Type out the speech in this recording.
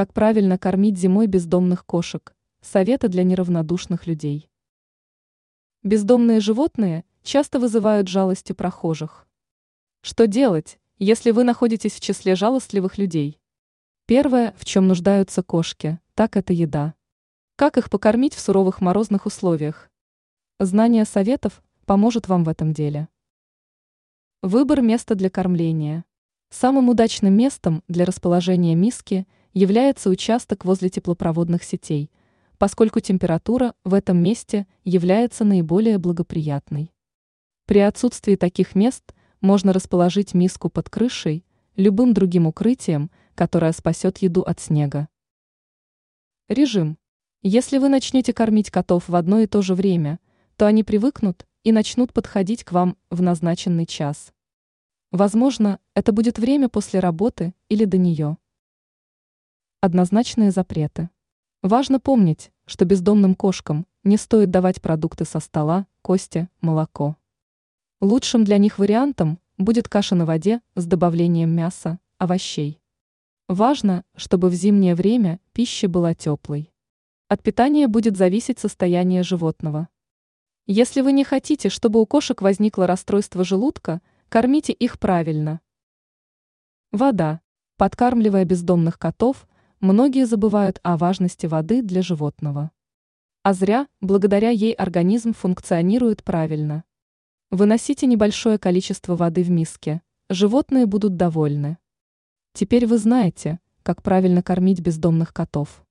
Как правильно кормить зимой бездомных кошек? Советы для неравнодушных людей. Бездомные животные часто вызывают жалость у прохожих. Что делать, если вы находитесь в числе жалостливых людей? Первое, в чем нуждаются кошки, так это еда. Как их покормить в суровых морозных условиях? Знание советов поможет вам в этом деле. Выбор места для кормления. Самым удачным местом для расположения миски является участок возле теплопроводных сетей, поскольку температура в этом месте является наиболее благоприятной. При отсутствии таких мест можно расположить миску под крышей, любым другим укрытием, которое спасет еду от снега. Режим. Если вы начнете кормить котов в одно и то же время, то они привыкнут и начнут подходить к вам в назначенный час. Возможно, это будет время после работы или до нее. Однозначные запреты. Важно помнить, что бездомным кошкам не стоит давать продукты со стола, кости, молоко. Лучшим для них вариантом будет каша на воде с добавлением мяса, овощей. Важно, чтобы в зимнее время пища была теплой. От питания будет зависеть состояние животного. Если вы не хотите, чтобы у кошек возникло расстройство желудка, кормите их правильно. Вода. Подкармливая бездомных котов, многие забывают о важности воды для животного. А зря, благодаря ей организм функционирует правильно. Выносите небольшое количество воды в миске, животные будут довольны. Теперь вы знаете, как правильно кормить бездомных котов.